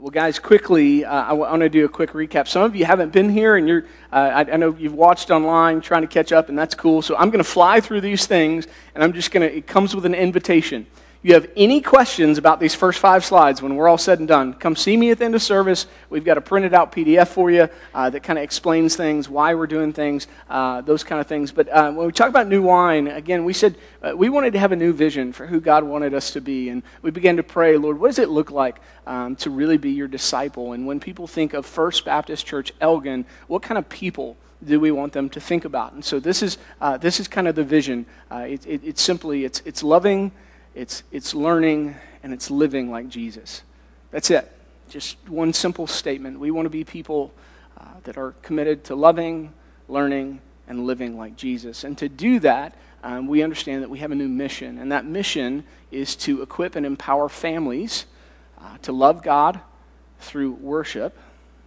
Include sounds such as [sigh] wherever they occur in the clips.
Well, guys, quickly, uh, I want to do a quick recap. Some of you haven't been here, and you're, uh, I, I, know you've watched online trying to catch up, and that's cool. So I'm going to fly through these things, and I'm just going to, it comes with an invitation you have any questions about these first five slides when we're all said and done, come see me at the end of service. We've got a printed out PDF for you uh, that kind of explains things, why we're doing things, uh, those kind of things. But uh, when we talk about new wine, again, we said uh, we wanted to have a new vision for who God wanted us to be. And we began to pray, Lord, what does it look like um, to really be your disciple? And when people think of First Baptist Church Elgin, what kind of people? do we want them to think about? And so this is, uh, this is kind of the vision. Uh, it, it, it's simply, it's, it's loving, it's, it's learning and it's living like Jesus. That's it. Just one simple statement. We want to be people uh, that are committed to loving, learning, and living like Jesus. And to do that, um, we understand that we have a new mission. And that mission is to equip and empower families uh, to love God through worship,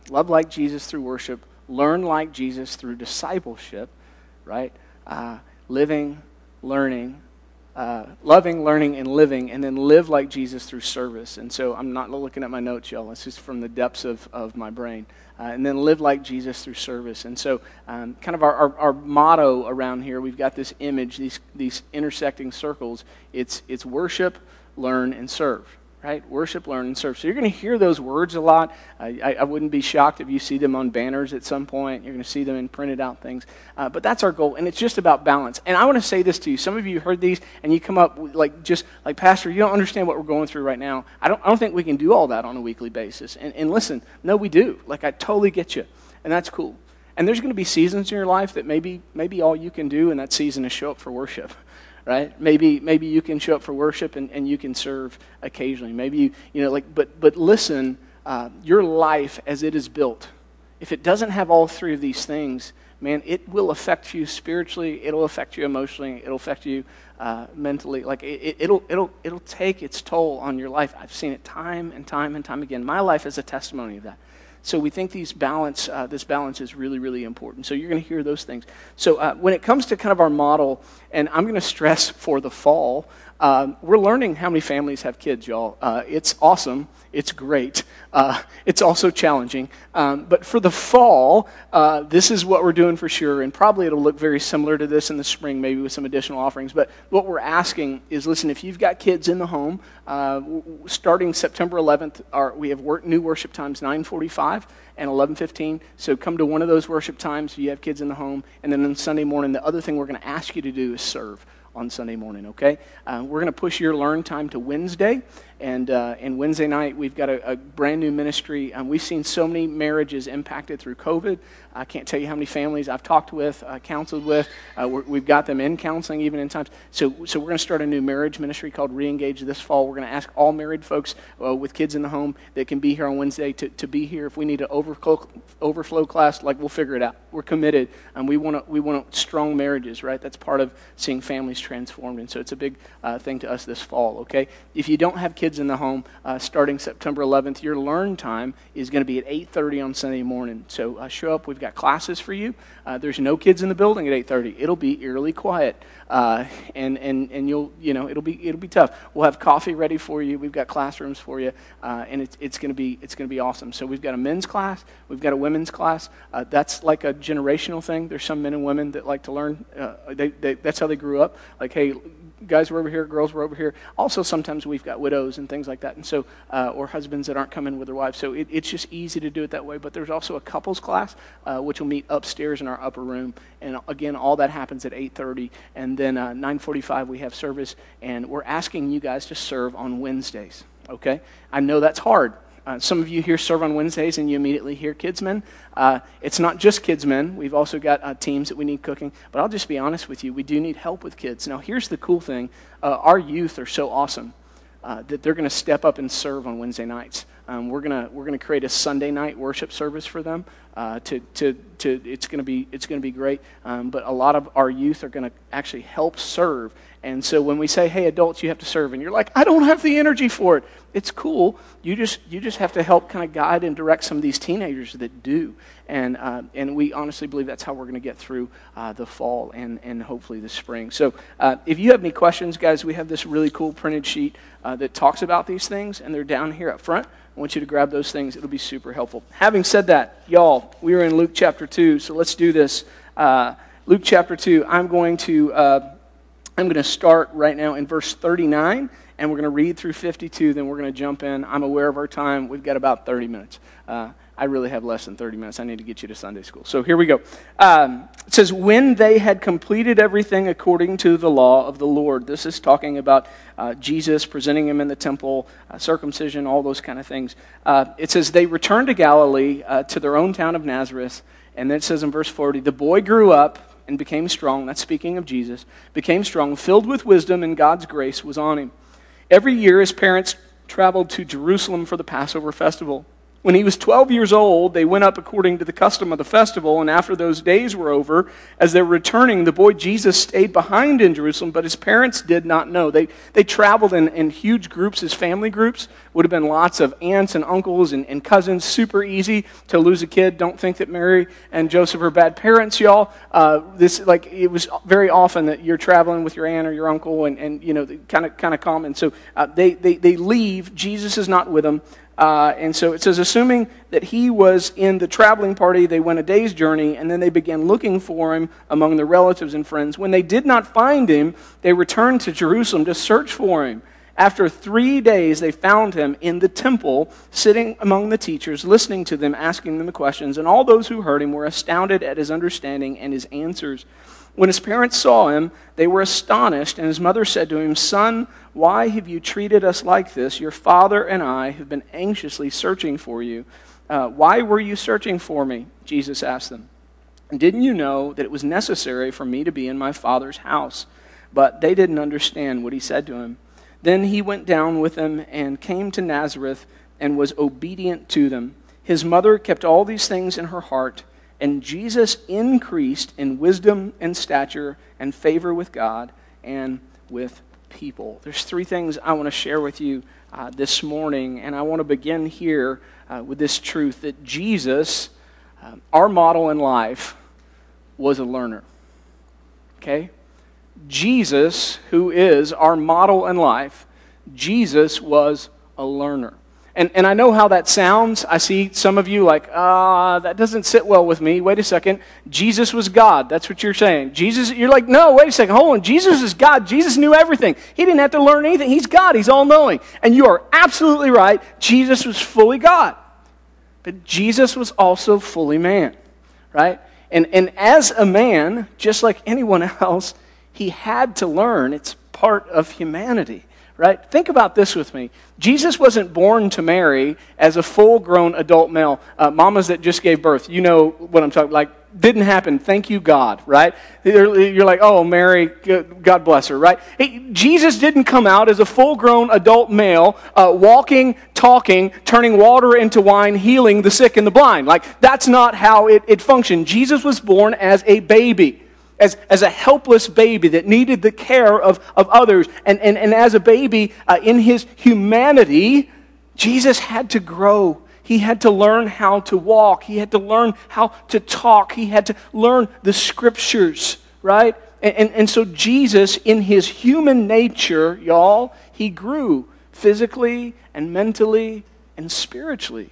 love like Jesus through worship, learn like Jesus through discipleship, right? Uh, living, learning, uh, loving, learning, and living, and then live like Jesus through service. And so I'm not looking at my notes, y'all. This is from the depths of, of my brain. Uh, and then live like Jesus through service. And so, um, kind of our, our, our, motto around here, we've got this image, these, these intersecting circles. It's, it's worship, learn, and serve right? Worship, learn, and serve. So you're going to hear those words a lot. I, I, wouldn't be shocked if you see them on banners at some point. You're going to see them in printed out things. Uh, but that's our goal, and it's just about balance. And I want to say this to you. Some of you heard these, and you come up with, like just like Pastor, you don't understand what we're going through right now. I don't, I don't think we can do all that on a weekly basis. And, and listen, no, we do. Like I totally get you, and that's cool. And there's going to be seasons in your life that maybe maybe all you can do in that season is show up for worship right? Maybe, maybe you can show up for worship and, and you can serve occasionally. Maybe you, you know, like, but, but listen, uh, your life as it is built, if it doesn't have all three of these things, man, it will affect you spiritually. It'll affect you emotionally. It'll affect you uh, mentally. Like it, it'll, it'll, it'll take its toll on your life. I've seen it time and time and time again. My life is a testimony of that. So we think these balance, uh, this balance is really, really important. So you're going to hear those things. So uh, when it comes to kind of our model, and I'm going to stress for the fall, um, we're learning how many families have kids, y'all. Uh, it's awesome. It's great. Uh, it's also challenging. Um, but for the fall, uh, this is what we're doing for sure. And probably it'll look very similar to this in the spring, maybe with some additional offerings. But what we're asking is listen, if you've got kids in the home, uh, starting September 11th, our, we have work, new worship times 945 and 11:15. So come to one of those worship times if you have kids in the home. And then on Sunday morning, the other thing we're going to ask you to do is serve on Sunday morning, okay? Uh, we're going to push your learn time to Wednesday. And, uh, and Wednesday night, we've got a, a brand new ministry. Um, we've seen so many marriages impacted through COVID. I can't tell you how many families I've talked with, uh, counseled with. Uh, we have got them in counseling even in times. So, so we're going to start a new marriage ministry called Reengage this fall. We're going to ask all married folks uh, with kids in the home that can be here on Wednesday to, to be here. If we need an overflow, overflow class, like we'll figure it out. We're committed. And we want we want strong marriages, right? That's part of seeing families transformed. And so it's a big uh, thing to us this fall, okay? If you don't have kids, kids in the home uh, starting September 11th. Your learn time is going to be at 8:30 on Sunday morning. So uh, show up. We've got classes for you. Uh, there's no kids in the building at 8:30. It'll be eerily quiet, uh, and and and you'll you know it'll be it'll be tough. We'll have coffee ready for you. We've got classrooms for you, uh, and it's it's going to be it's going to be awesome. So we've got a men's class. We've got a women's class. That's like a generational thing. There's some men and women that like to learn. They, they, that's how they grew up. Like hey guys were over here, girls were over here. Also, sometimes we've got widows and things like that, and so uh, or husbands that aren't coming with their wives. So it, it's just easy to do it that way. But there's also a couples class, uh, which will meet upstairs in our upper room, and again, all that happens at 8:30, and then uh, 9:45 we have service, and we're asking you guys to serve on Wednesdays. Okay, I know that's hard. Uh, some of you here serve on Wednesdays and you immediately hear kidsmen. Uh, it's not just kidsmen. We've also got uh, teams that we need cooking. But I'll just be honest with you, we do need help with kids. Now, here's the cool thing uh, our youth are so awesome uh, that they're going to step up and serve on Wednesday nights. Um, we're gonna we're gonna create a Sunday night worship service for them. Uh, to, to, to, it's to be it's to be great. Um, but a lot of our youth are to actually help serve. And so when we say, "Hey, adults, you have to serve," and you're like, "I don't have the energy for it," it's cool. You just you just have to help kind of guide and direct some of these teenagers that do. And uh, and we honestly believe that's how we're to get through uh, the fall and and hopefully the spring. So uh, if you have any questions, guys, we have this really cool printed sheet uh, that talks about these things, and they're down here up front. I want you to grab those things. It'll be super helpful. Having said that, y'all, we are in Luke chapter 2, so let's do this. Uh, Luke chapter 2, I'm going to. Uh, I'm going to start right now in verse 39, and we're going to read through 52, then we're going to jump in. I'm aware of our time. We've got about 30 minutes. Uh, I really have less than 30 minutes. I need to get you to Sunday school. So here we go. Um, it says, When they had completed everything according to the law of the Lord. This is talking about uh, Jesus presenting him in the temple, uh, circumcision, all those kind of things. Uh, it says, They returned to Galilee, uh, to their own town of Nazareth. And then it says in verse 40, The boy grew up and became strong. That's speaking of Jesus. Became strong, filled with wisdom, and God's grace was on him. Every year, his parents traveled to Jerusalem for the Passover festival. When he was 12 years old, they went up according to the custom of the festival, and after those days were over, as they were returning, the boy Jesus stayed behind in Jerusalem, but his parents did not know. They, they traveled in, in huge groups as family groups. Would have been lots of aunts and uncles and, and cousins. Super easy to lose a kid. Don't think that Mary and Joseph are bad parents, y'all. Uh, this like it was very often that you're traveling with your aunt or your uncle, and, and you know, kind of kind of common. So uh, they, they they leave. Jesus is not with them. Uh, and so it says, assuming that he was in the traveling party, they went a day's journey, and then they began looking for him among their relatives and friends. When they did not find him, they returned to Jerusalem to search for him. After three days, they found him in the temple, sitting among the teachers, listening to them, asking them the questions. And all those who heard him were astounded at his understanding and his answers. When his parents saw him, they were astonished, and his mother said to him, Son, why have you treated us like this? Your father and I have been anxiously searching for you. Uh, why were you searching for me? Jesus asked them. Didn't you know that it was necessary for me to be in my father's house? But they didn't understand what he said to him. Then he went down with them and came to Nazareth and was obedient to them. His mother kept all these things in her heart. And Jesus increased in wisdom and stature and favor with God and with people. There's three things I want to share with you uh, this morning, and I want to begin here uh, with this truth that Jesus, uh, our model in life, was a learner. Okay? Jesus, who is our model in life, Jesus was a learner. And, and I know how that sounds. I see some of you like, ah, uh, that doesn't sit well with me. Wait a second. Jesus was God. That's what you're saying. Jesus, you're like, no, wait a second. Hold on. Jesus is God. Jesus knew everything. He didn't have to learn anything. He's God. He's all knowing. And you are absolutely right. Jesus was fully God. But Jesus was also fully man, right? And, and as a man, just like anyone [laughs] else, he had to learn. It's part of humanity right? Think about this with me. Jesus wasn't born to Mary as a full grown adult male. Uh, mamas that just gave birth, you know what I'm talking like didn't happen. Thank you, God, right? You're like, oh, Mary, God bless her, right? Hey, Jesus didn't come out as a full grown adult male, uh, walking, talking, turning water into wine, healing the sick and the blind. Like, that's not how it, it functioned. Jesus was born as a baby as, as a helpless baby that needed the care of, of others. And, and, and as a baby, uh, in his humanity, Jesus had to grow. He had to learn how to walk. He had to learn how to talk. He had to learn the scriptures, right? And, and, and so, Jesus, in his human nature, y'all, he grew physically and mentally and spiritually.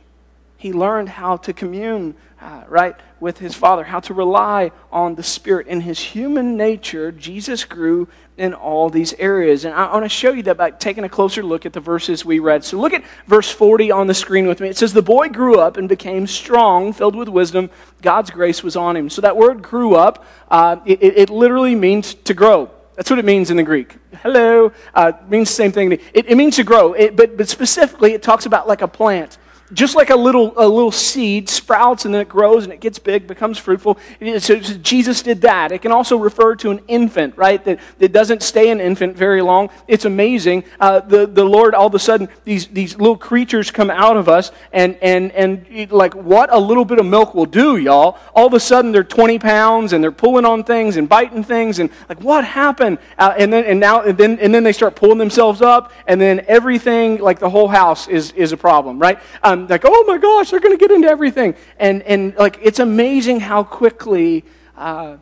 He learned how to commune uh, right, with his Father, how to rely on the Spirit. In his human nature, Jesus grew in all these areas. And I want to show you that by taking a closer look at the verses we read. So look at verse 40 on the screen with me. It says, The boy grew up and became strong, filled with wisdom. God's grace was on him. So that word grew up, uh, it, it literally means to grow. That's what it means in the Greek. Hello uh, means the same thing. It, it means to grow, it, but, but specifically, it talks about like a plant just like a little, a little seed sprouts and then it grows and it gets big, becomes fruitful. So Jesus did that. It can also refer to an infant, right? That, that doesn't stay an infant very long. It's amazing. Uh, the, the Lord, all of a sudden, these, these little creatures come out of us, and, and, and like what a little bit of milk will do, y'all. All of a sudden, they're 20 pounds and they're pulling on things and biting things, and like what happened? Uh, and then, and now, and then, and then they start pulling themselves up, and then everything, like the whole house, is, is a problem, right? Um, like, oh my gosh, they're going to get into everything. And, and like, it's amazing how quickly uh,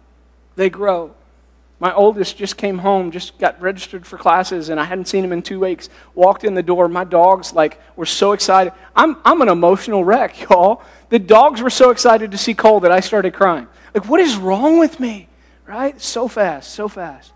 they grow. My oldest just came home, just got registered for classes, and I hadn't seen him in two weeks. Walked in the door. My dogs, like, were so excited. I'm, I'm an emotional wreck, [laughs] y'all. The dogs were so excited to see Cole that I started crying. Like, what is wrong with me? Right? So fast, so fast.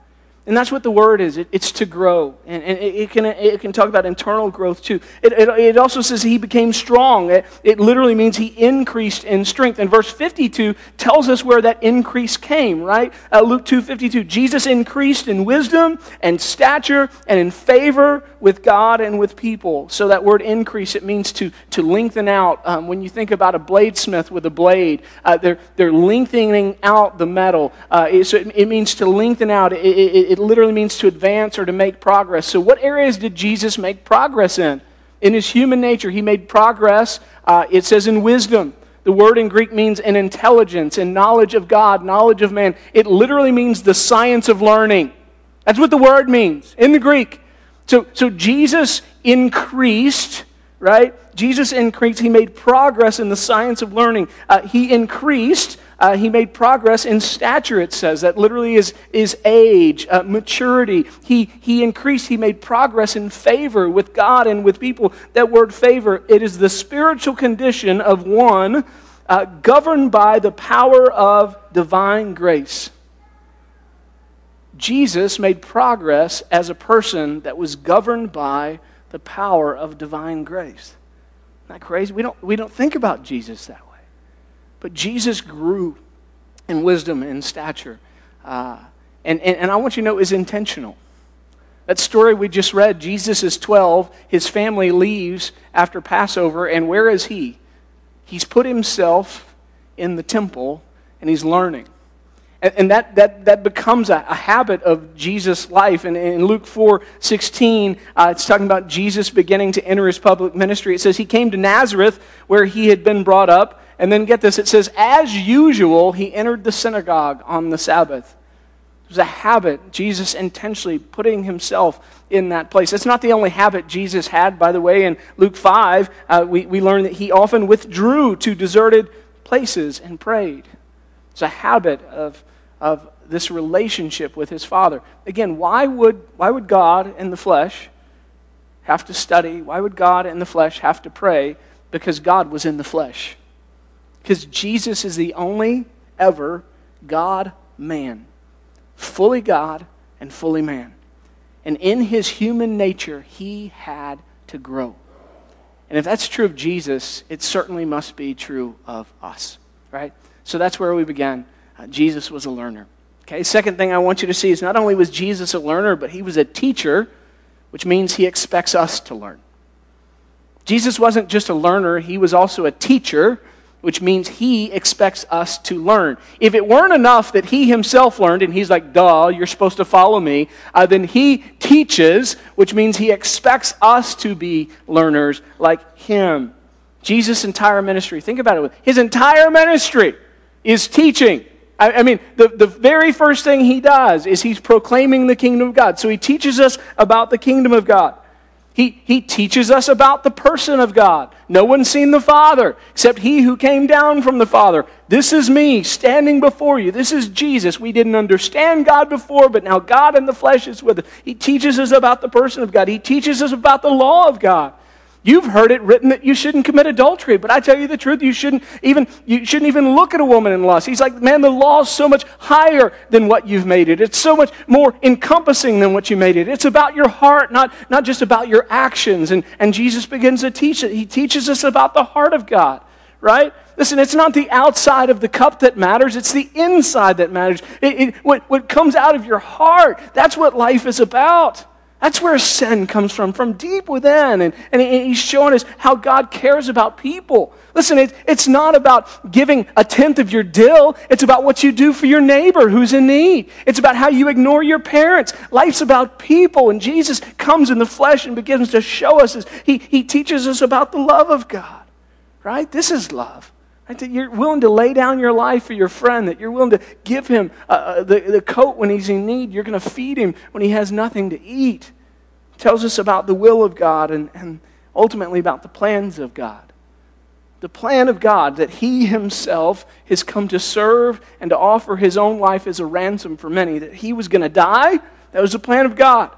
And that's what the word is. It, it's to grow. And, and it, can, it can talk about internal growth too. It, it, it also says he became strong. It, it literally means he increased in strength. And verse 52 tells us where that increase came, right? Uh, Luke 2 52. Jesus increased in wisdom and stature and in favor with God and with people. So that word increase, it means to, to lengthen out. Um, when you think about a bladesmith with a blade, uh, they're, they're lengthening out the metal. Uh, so it, it, means to lengthen out. It, it literally means to advance or to make progress. So, what areas did Jesus make progress in? In his human nature, he made progress, uh, it says, in wisdom. The word in Greek means in intelligence, in knowledge of God, knowledge of man. It literally means the science of learning. That's what the word means in the Greek. So, so Jesus increased, right? Jesus increased. He made progress in the science of learning. Uh, he increased uh, he made progress in stature, it says. That literally is, is age, uh, maturity. He, he increased, he made progress in favor with God and with people. That word favor, it is the spiritual condition of one uh, governed by the power of divine grace. Jesus made progress as a person that was governed by the power of divine grace. Isn't that crazy? We don't, we don't think about Jesus that way. But Jesus grew in wisdom and stature. Uh, and, and, and I want you to know is intentional. That story we just read, Jesus is 12, his family leaves after Passover, and where is he? He's put himself in the temple and he's learning. And, and that, that, that becomes a, a, habit of Jesus' life. And in Luke 4 16, uh, it's talking about Jesus beginning to enter his public ministry. It says, He came to Nazareth where he had been brought up. And then get this it says, as usual, he entered the synagogue on the Sabbath. It was a habit, Jesus intentionally putting himself in that place. It's not the only habit Jesus had, by the way. In Luke 5, uh, we, we learn that he often withdrew to deserted places and prayed. It's a habit of, of this relationship with his Father. Again, why would, why would God in the flesh have to study? Why would God in the flesh have to pray? Because God was in the flesh. Because Jesus is the only ever God man, fully God and fully man. And in his human nature, he had to grow. And if that's true of Jesus, it certainly must be true of us, right? So that's where we began. Uh, Jesus was a learner. Okay, second thing I want you to see is not only was Jesus a learner, but he was a teacher, which means he expects us to learn. Jesus wasn't just a learner, he was also a teacher, which means he expects us to learn. If it weren't enough that he himself learned, and he's like, duh, you're supposed to follow me, uh, then he teaches, which means he expects us to be learners like him. Jesus' entire ministry, think about it, his entire ministry is teaching. I, I mean, the, the very first thing he does is he's proclaiming the kingdom of God. So he teaches us about the kingdom of God. He, he teaches us about the person of God. No one's seen the Father except he who came down from the Father. This is me standing before you. This is Jesus. We didn't understand God before, but now God in the flesh is with us. He teaches us about the person of God. He teaches us about the law of God. You've heard it written that you shouldn't commit adultery, but I tell you the truth, you shouldn't even you shouldn't even look at a woman in lust. He's like, man, the law is so much higher than what you've made it. It's so much more encompassing than what you made it. It's about your heart, not, not just about your actions. And, and Jesus begins to teach it. He teaches us about the heart of God, right? Listen, it's not the outside of the cup that matters, it's the inside that matters. It, it, what, what comes out of your heart, that's what life is about. That's where sin comes from, from deep within. And, and he's showing us how God cares about people. Listen, it, it's not about giving a tenth of your dill. It's about what you do for your neighbor who's in need. It's about how you ignore your parents. Life's about people. And Jesus comes in the flesh and begins to show us. He, he teaches us about the love of God, right? This is love. Right? That you're willing to lay down your life for your friend, that you're willing to give him uh, uh the, the coat when he's in need, you're going to feed him when he has nothing to eat. Tells us about the will of God and, and ultimately about the plans of God. the plan of God that He Himself has come to serve and to offer His own life as a ransom for many, that He was going to die. That was the plan of God.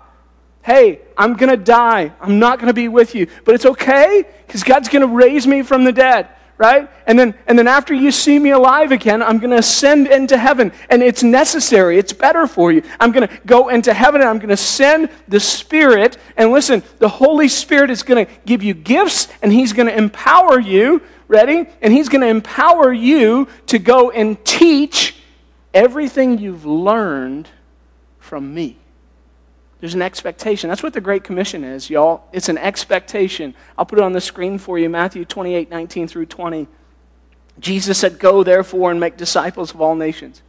Hey, I'm going to die. I'm not going to be with you. But it's okay because God's going to raise me from the dead right? And then, and then after you see me alive again, I'm going to ascend into heaven. And it's necessary, it's better for you. I'm going to go into heaven and I'm going to send the Spirit. And listen, the Holy Spirit is going to give you gifts and He's going to empower you. Ready? And He's going to empower you to go and teach everything you've learned from me. There's an expectation. That's what the Great Commission is, y'all. It's an expectation. I'll put it on the screen for you Matthew 28 19 through 20. Jesus said, Go therefore and make disciples of all nations,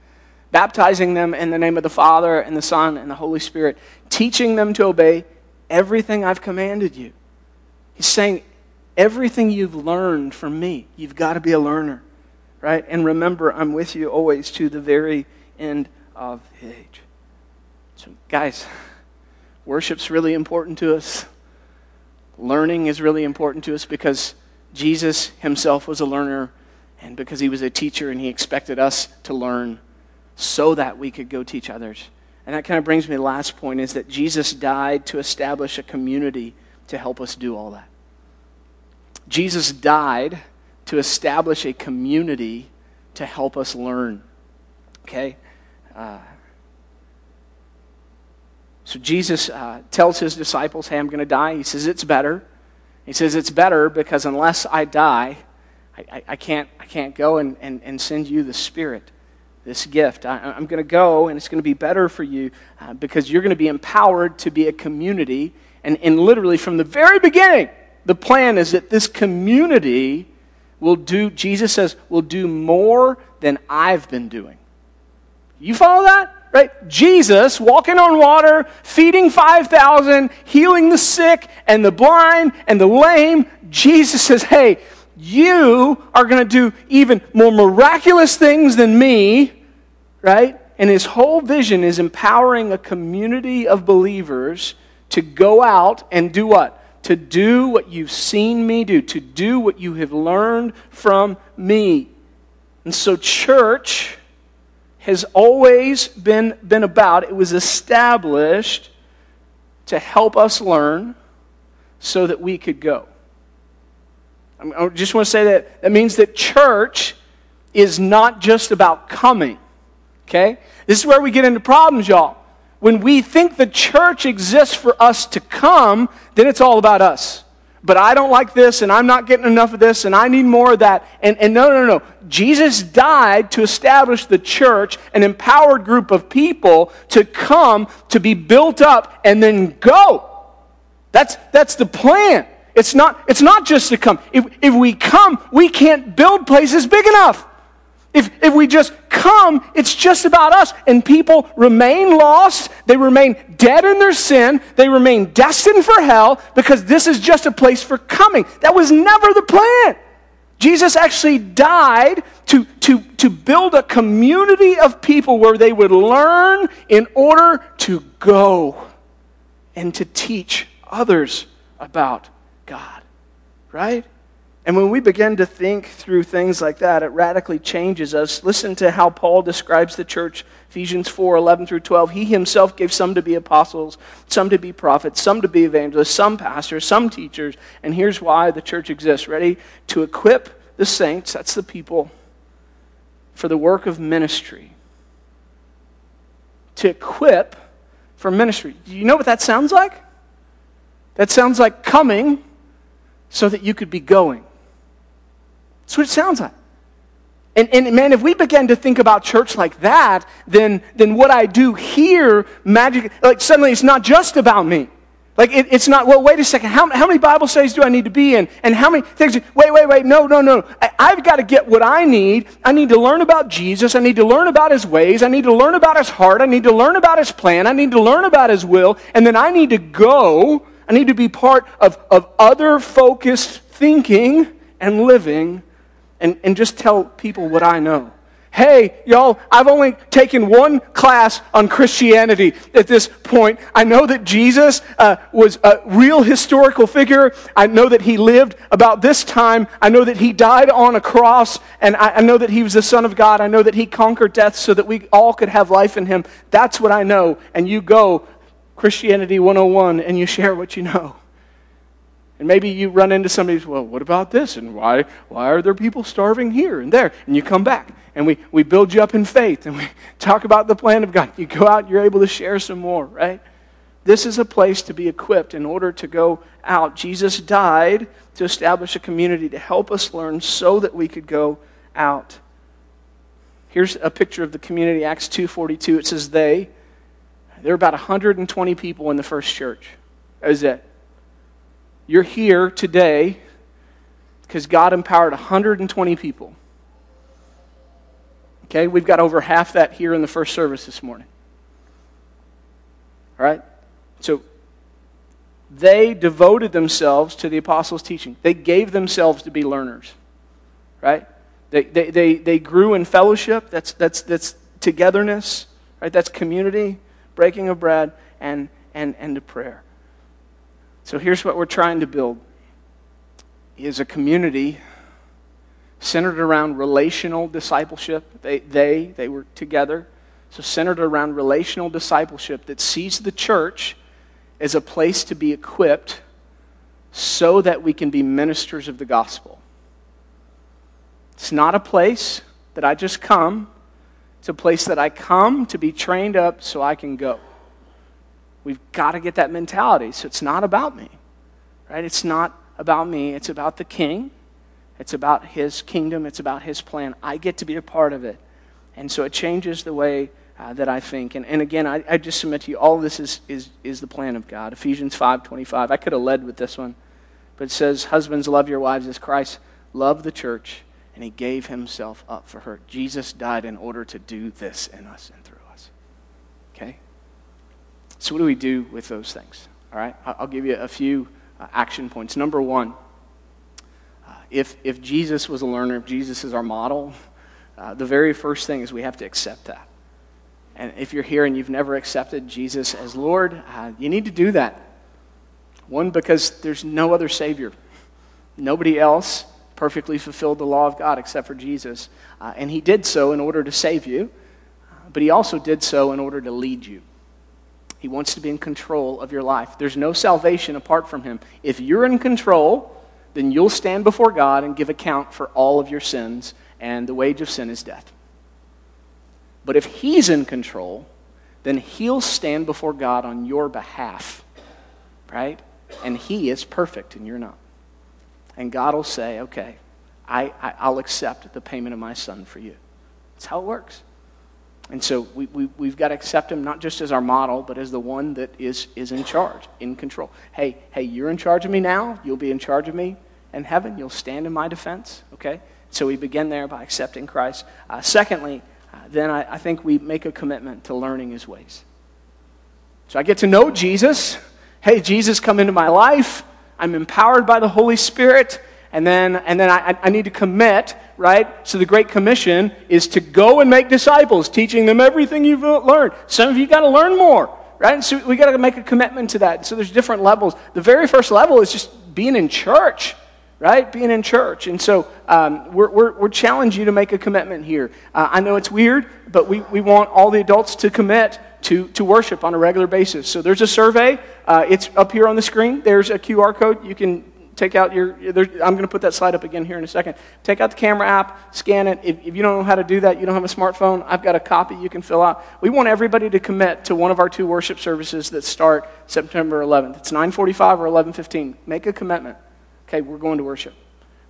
baptizing them in the name of the Father and the Son and the Holy Spirit, teaching them to obey everything I've commanded you. He's saying, Everything you've learned from me, you've got to be a learner, right? And remember, I'm with you always to the very end of the age. So, guys, Worship's really important to us. Learning is really important to us because Jesus himself was a learner and because he was a teacher and he expected us to learn so that we could go teach others. And that kind of brings me to the last point is that Jesus died to establish a community to help us do all that. Jesus died to establish a community to help us learn. Okay? Uh, so Jesus uh, tells his disciples, Hey, I'm going to die. He says, It's better. He says, It's better because unless I die, I, I, I can't, I can't go and, and, and send you the Spirit, this gift. I, am going to go, and it's going to be better for you uh, because you're going to be empowered to be a community. And, and literally, from the very beginning, the plan is that this community will do, Jesus says, will do more than I've been doing. You follow that? Right? Jesus walking on water, feeding 5,000, healing the sick and the blind and the lame. Jesus says, hey, you are going to do even more miraculous things than me, right? And his whole vision is empowering a community of believers to go out and do what? To do what you've seen me do, to do what you have learned from me. And so, church, has always been, been about. It was established to help us learn so that we could go. I just want to say that that means that church is not just about coming. Okay? This is where we get into problems, y'all. When we think the church exists for us to come, then it's all about us but I don't like this and I'm not getting enough of this and I need more of that. And, and no, no, no. Jesus died to establish the church, an empowered group of people to come, to be built up, and then go. That's, that's the plan. It's not, it's not just to come. If, if we come, we can't build places big enough. If, if we just come, it's just about us. And people remain lost. They remain dead in their sin. They remain destined for hell because this is just a place for coming. That was never the plan. Jesus actually died to, to, to build a community of people where they would learn in order to go and to teach others about God. Right? And when we begin to think through things like that, it radically changes us. Listen to how Paul describes the church, Ephesians 4 11 through 12. He himself gave some to be apostles, some to be prophets, some to be evangelists, some pastors, some teachers. And here's why the church exists ready? To equip the saints, that's the people, for the work of ministry. To equip for ministry. Do you know what that sounds like? That sounds like coming so that you could be going. That's what it sounds like. And, and man, if we begin to think about church like that, then, then what I do here, magic, like suddenly it's not just about me. Like it, it's not, well, wait a second, how, how many Bible studies do I need to be in? And how many things, wait, wait, wait, no, no, no. I, I've got to get what I need. I need to learn about Jesus. I need to learn about his ways. I need to learn about his heart. I need to learn about his plan. I need to learn about his will. And then I need to go. I need to be part of, of other focused thinking and living and, and just tell people what I know. hey, y'all, I've only taken one class on Christianity at this point. I know that Jesus uh, was a real historical figure. I know that he lived about this time. I know that he died on a cross, and I, I know that he was the Son of God. I know that he conquered death so that we all could have life in him. That's what I know. And you go, Christianity 101, and you share what you know. And maybe you run into somebody, well, what about this? And why, why are there people starving here and there? And you come back and we, we build you up in faith and we [laughs] talk about the plan of God. You go out, you're able to share some more, right? This is a place to be equipped in order to go out. Jesus died to establish a community to help us learn so that we could go out. Here's a picture of the community, Acts 2.42. It says they. There are about 120 people in the first church. That is it. You're here today because God empowered 120 people. Okay, we've got over half that here in the first service this morning. All right? So they devoted themselves to the apostles' teaching. They gave themselves to be learners. Right? They, they, they, they grew in fellowship. That's, that's, that's togetherness. Right? That's community, breaking of bread, and, and, and to prayer. So here's what we're trying to build is a community centered around relational discipleship. They, they, they were together. So centered around relational discipleship that sees the church as a place to be equipped so that we can be ministers of the gospel. It's not a place that I just come. It's a place that I come to be trained up so I can go. We've got to get that mentality. So it's not about me, right? It's not about me. It's about the king. It's about his kingdom. It's about his plan. I get to be a part of it. And so it changes the way uh, that I think. And, and again, I, I just submit to you, all this is, is, is the plan of God. Ephesians 5 25. I could have led with this one, but it says, Husbands, love your wives as Christ loved the church, and he gave himself up for her. Jesus died in order to do this in us and through us. Okay? So, what do we do with those things? All right, I'll give you a few uh, action points. Number one, uh, if, if Jesus was a learner, if Jesus is our model, uh, the very first thing is we have to accept that. And if you're here and you've never accepted Jesus as Lord, uh, you need to do that. One, because there's no other Savior. Nobody else perfectly fulfilled the law of God except for Jesus. Uh, and He did so in order to save you, but He also did so in order to lead you. He wants to be in control of your life. There's no salvation apart from Him. If you're in control, then you'll stand before God and give account for all of your sins, and the wage of sin is death. But if He's in control, then He'll stand before God on your behalf, right? And He is perfect and you're not. And God will say, okay, I, I, will accept the payment of my son for you. That's how it works. And so we, we, we've got to accept him not just as our model, but as the one that is, is in charge, in control. Hey, hey, you're in charge of me now. You'll be in charge of me in heaven. You'll stand in my defense. Okay? So we begin there by accepting Christ. Uh, secondly, uh, then I, I think we make a commitment to learning his ways. So I get to know Jesus. Hey, Jesus, come into my life. I'm empowered by the Holy Spirit. And then, and then I, I need to commit, right? So the Great Commission is to go and make disciples, teaching them everything you've learned. Some of you got to learn more, right? So we got to make a commitment to that. So there's different levels. The very first level is just being in church, right? Being in church. And so um, we're, we're, we're challenging you to make a commitment here. Uh, I know it's weird, but we, we want all the adults to commit to, to worship on a regular basis. So there's a survey. Uh, it's up here on the screen. There's a QR code. You can take out your, I'm going to put that slide up again here in a second. Take out the camera app, scan it. If, if, you don't know how to do that, you don't have a smartphone, I've got a copy you can fill out. We want everybody to commit to one of our two worship services that start September 11th. It's 945 or 1115. Make a commitment. Okay, we're going to worship.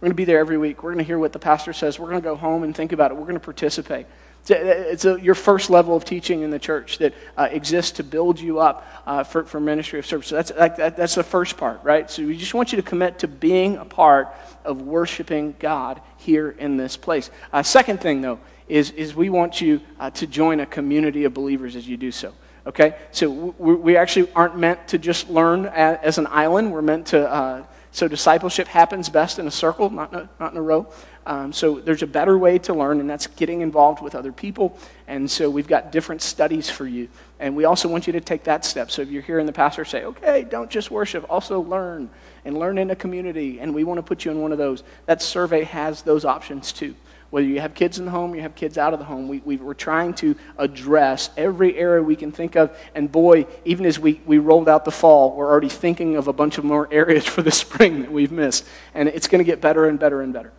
We're going to be there every week. We're going to hear what the pastor says. We're going to go home and think about it. We're going to participate. It's a, your first level of teaching in the church that uh, exists to build you up uh, for, for ministry of service. So that's, that, that's the first part, right? So we just want you to commit to being a part of worshiping God here in this place. Uh, second thing, though, is, is we want you uh, to join a community of believers as you do so. Okay? So we, we actually aren't meant to just learn as, as an island. We're meant to uh, So discipleship happens best in a circle, not in a, not in a row. Um, so there's a better way to learn, and that's getting involved with other people. And so we've got different studies for you. And we also want you to take that step. So if you're hearing the pastor say, okay, don't just worship, also learn and learn in a community. And we want to put you in one of those. That survey has those options too. Whether you have kids in the home, you have kids out of the home, we, we, are trying to address every area we can think of. And boy, even as we, we rolled out the fall, we're already thinking of a bunch of more [laughs] areas for the spring that we've missed. And it's going to get better and better and better.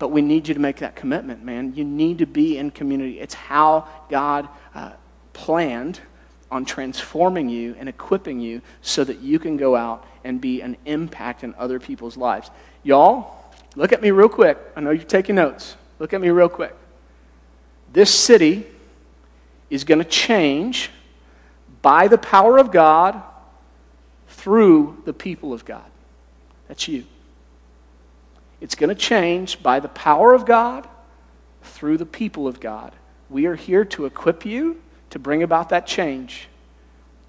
But we need you to make that commitment, man. You need to be in community. It's how God uh, planned on transforming you and equipping you so that you can go out and be an impact in other people's lives. Y'all, look at me real quick. I know you're taking notes. Look at me real quick. This city is going to change by the power of God through the people of God. That's you. It's going to change by the power of God through the people of God. We are here to equip you to bring about that change.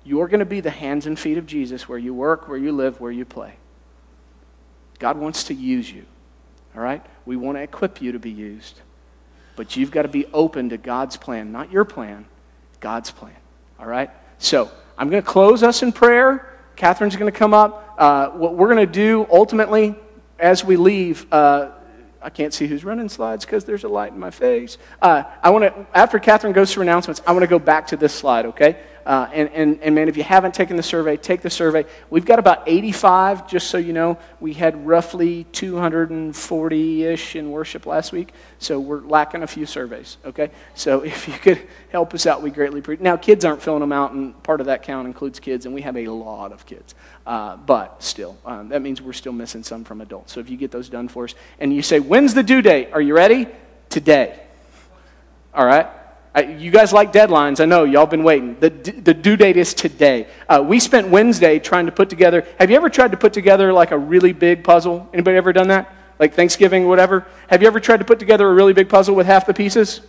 You're going to be the hands and feet of Jesus where you work, where you live, where you play. God wants to use you. All right? We want to equip you to be used. But you've got to be open to God's plan, not your plan, God's plan. All right? So I'm going to close us in prayer. Catherine's going to come up. Uh, what we're going to do ultimately as we leave, uh, I can't see who's running slides because there's a light in my face. Uh, I want to, after Catherine goes through announcements, I want to go back to this slide, okay? Uh, and, and, and man, if you haven't taken the survey, take the survey. We've got about 85, just so you know. We had roughly 240 ish in worship last week, so we're lacking a few surveys, okay? So [laughs] if you could help us out, we greatly appreciate Now, kids aren't filling them out, and part of that count includes kids, and we have a lot of kids. Uh, but still, um, that means we're still missing some from adults. So if you get those done for us, and you say, when's the due date? Are you ready? Today. All right? You guys like deadlines. I know y'all been waiting. The, the due date is today. Uh, we spent Wednesday trying to put together. Have you ever tried to put together like a really big puzzle? Anybody ever done that? Like Thanksgiving, whatever. Have you ever tried to put together a really big puzzle with half the pieces?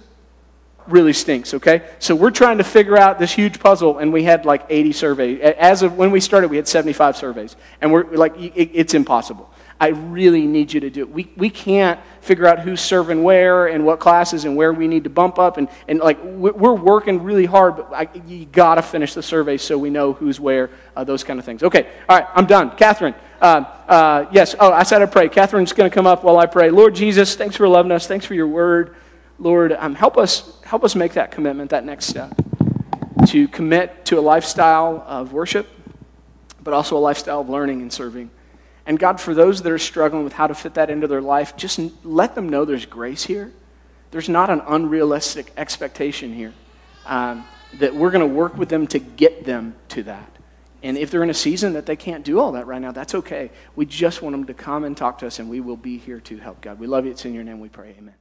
Really stinks. Okay. So we're trying to figure out this huge puzzle, and we had like 80 surveys. As of when we started, we had 75 surveys, and we're like, it, it's impossible. I really need you to do it. We, we can't figure out who's serving where and what classes and where we need to bump up. And, and like, we're working really hard, but I, you got to finish the survey so we know who's where, uh, those kind of things. Okay, all right, I'm done. Catherine, uh, uh, yes, oh, I said I pray. Catherine's going to come up while I pray. Lord Jesus, thanks for loving us. Thanks for your word. Lord, um, help, us, help us make that commitment, that next step, to commit to a lifestyle of worship, but also a lifestyle of learning and serving. And God, for those that are struggling with how to fit that into their life, just let them know there's grace here. There's not an unrealistic expectation here. Um, that we're going to work with them to get them to that. And if they're in a season that they can't do all that right now, that's okay. We just want them to come and talk to us, and we will be here to help God. We love you. It's in your name we pray. Amen.